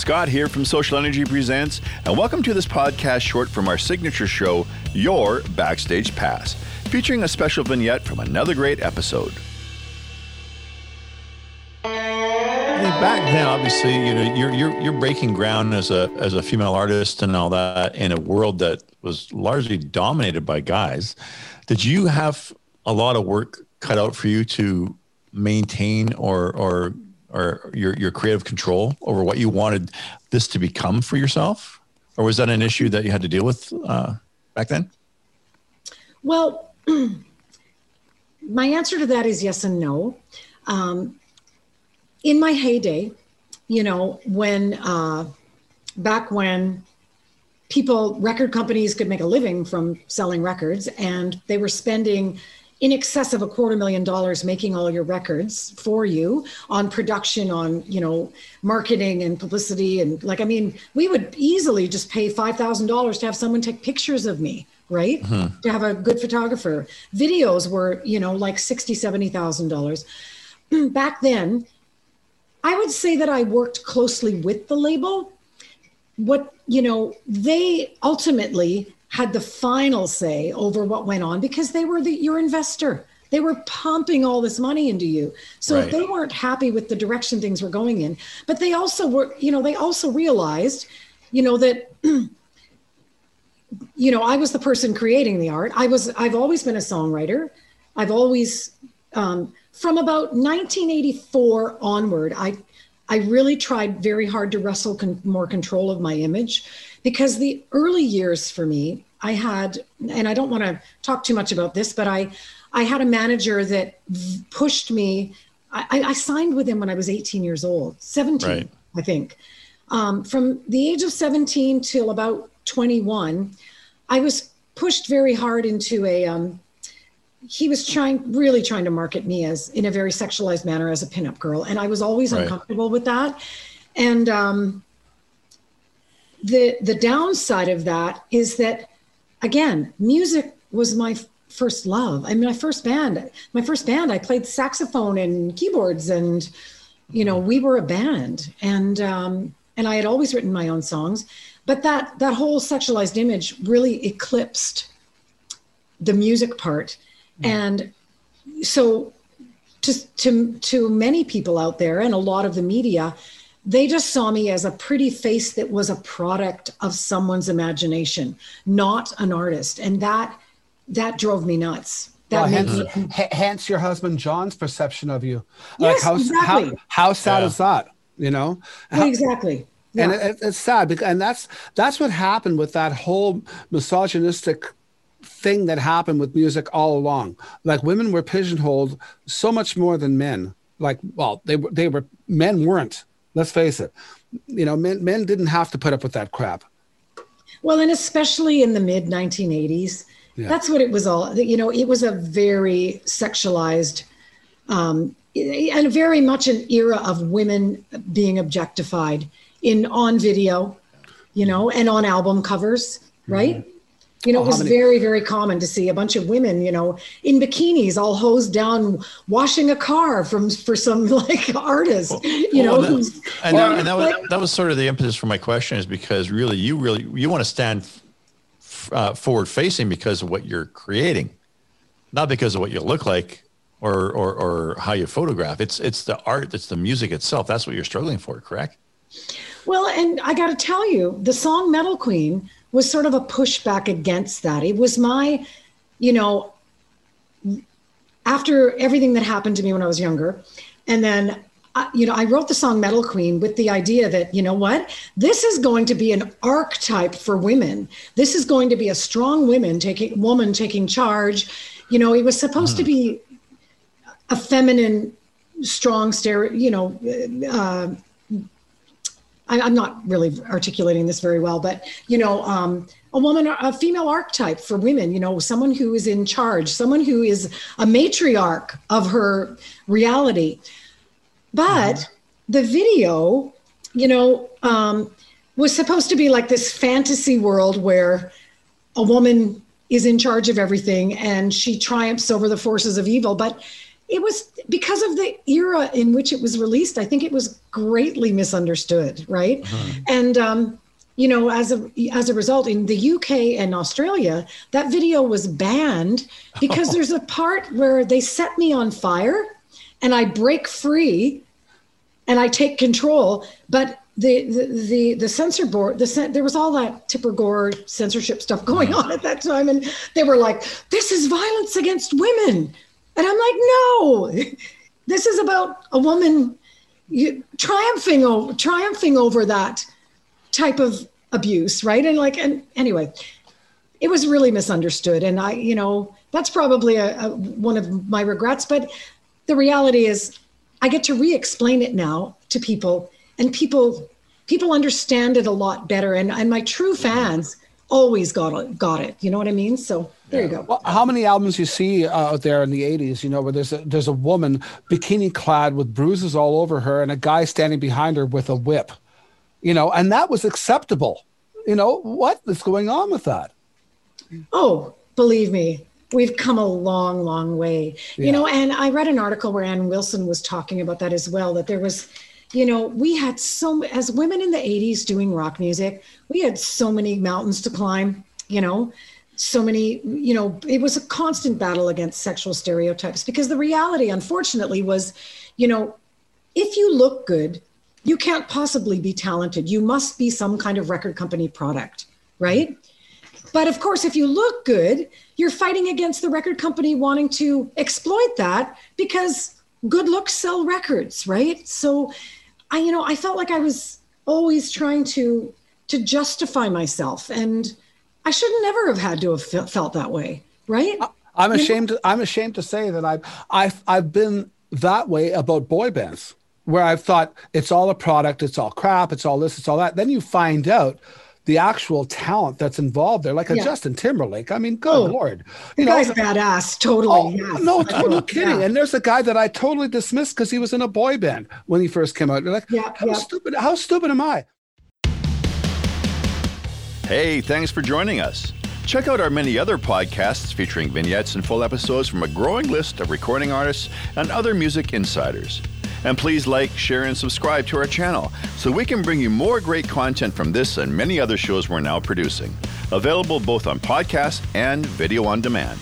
Scott here from SocialNRG Presents, and welcome to this podcast short from our signature show, Your Backstage Pass, featuring a special vignette from another great episode. Back then, obviously, you know, you're you're you're breaking ground as a as a female artist and all that in a world that was largely dominated by guys. Did you have a lot of work cut out for you to maintain or or or your your creative control over what you wanted this to become for yourself, or was that an issue that you had to deal with uh, back then? Well, my answer to that is yes and no. Um, in my heyday, you know, when uh, back when people, record companies could make a living from selling records, and they were spending in excess of a quarter million dollars making all your records for you on production on you know marketing and publicity and like i mean we would easily just pay $5000 to have someone take pictures of me right? Mm-hmm. to have a good photographer. Videos were you know like 60 70000 dollars. Back then i would say that i worked closely with the label. What you know they ultimately had the final say over what went on because they were the, your investor. They were pumping all this money into you. So right. if they weren't happy with the direction things were going in, but they also were, you know, they also realized, you know, that you know, I was the person creating the art. I was I've always been a songwriter. I've always um, from about 1984 onward, I I really tried very hard to wrestle con- more control of my image because the early years for me, I had, and I don't want to talk too much about this, but I, I had a manager that pushed me. I, I signed with him when I was 18 years old, 17, right. I think. Um, from the age of 17 till about 21, I was pushed very hard into a. Um, he was trying, really trying to market me as in a very sexualized manner as a pinup girl, and I was always right. uncomfortable with that. And um, the the downside of that is that again music was my first love i mean my first band my first band i played saxophone and keyboards and you know we were a band and um and i had always written my own songs but that that whole sexualized image really eclipsed the music part. And so to to to many people out there and a lot of the media they just saw me as a pretty face that was a product of someone's imagination, not an artist. And that that drove me nuts. That well, hence, me- hence, your husband John's perception of you. Yes, like how, exactly. how, how sad yeah. is that? You know? How, exactly. Yeah. And it, it's sad because, and that's that's what happened with that whole misogynistic thing that happened with music all along. Like women were pigeonholed so much more than men. Like, well, they were they were men weren't Let's face it. You know, men men didn't have to put up with that crap. Well, and especially in the mid 1980s, yeah. that's what it was all. You know, it was a very sexualized, um, and very much an era of women being objectified in on video, you know, and on album covers, right? Mm-hmm. You know, oh, it was many- very, very common to see a bunch of women, you know, in bikinis, all hosed down, washing a car from for some like artist, well, you know. Well, and, and, that, and that, was, that was sort of the impetus for my question, is because really, you really you want to stand uh, forward facing because of what you're creating, not because of what you look like or or or how you photograph. It's it's the art, it's the music itself. That's what you're struggling for, correct? Well, and I got to tell you, the song Metal Queen was sort of a pushback against that. It was my, you know, after everything that happened to me when I was younger, and then you know, I wrote the song Metal Queen with the idea that, you know what, this is going to be an archetype for women. This is going to be a strong woman taking woman taking charge. You know, it was supposed mm. to be a feminine, strong, stereo, you know, uh, I, am not really articulating this very well, but you know, um, a woman, a female archetype for women, you know, someone who is in charge, someone who is a matriarch of her reality. But mm-hmm. the video, you know, um, was supposed to be like this fantasy world where a woman is in charge of everything and she triumphs over the forces of evil. But it was because of the era in which it was released. I think it was greatly misunderstood, right? Mm-hmm. And um, you know, as a as a result, in the UK and Australia, that video was banned because oh. there's a part where they set me on fire, and I break free, and I take control, but. The, the the the censor board the there was all that Tipper Gore censorship stuff going mm-hmm. on at that time and they were like this is violence against women and I'm like, no, this is about a woman triumphing over triumphing over that type of abuse, right? And like, and anyway, it was really misunderstood. And I, you know, that's probably a, a one of my regrets. But the reality is, I get to re-explain it now to people, and people people understand it a lot better. And and my true mm-hmm. fans always got it, got it. You know what I mean? So there you go. Well, how many albums you see uh, out there in the '80s? You know, where there's a, there's a woman bikini clad with bruises all over her, and a guy standing behind her with a whip. You know, and that was acceptable. You know what is going on with that? Oh, believe me, we've come a long, long way. Yeah. You know, and I read an article where Ann Wilson was talking about that as well. That there was you know, we had so as women in the 80s doing rock music, we had so many mountains to climb, you know, so many, you know, it was a constant battle against sexual stereotypes because the reality, unfortunately, was, you know, if you look good, you can't possibly be talented. You must be some kind of record company product, right? But of course, if you look good, you're fighting against the record company wanting to exploit that because good looks sell records, right? So I, you know, I felt like I was always trying to to justify myself, and I should never have had to have felt that way, right? I'm ashamed. To, I'm ashamed to say that I've I've I've been that way about boy bands, where I've thought it's all a product, it's all crap, it's all this, it's all that. Then you find out the actual talent that's involved there, like a yeah. Justin Timberlake. I mean, good oh, lord, you know, guy's badass, totally. Oh, yes. No, totally kidding. Yeah. And there's a guy that I totally dismissed because he was in a boy band when he first came out. You're like, yeah, how yeah. stupid? How stupid am I? Hey, thanks for joining us. Check out our many other podcasts featuring vignettes and full episodes from a growing list of recording artists and other music insiders. And please like, share, and subscribe to our channel so we can bring you more great content from this and many other shows we're now producing. Available both on podcast and video on demand.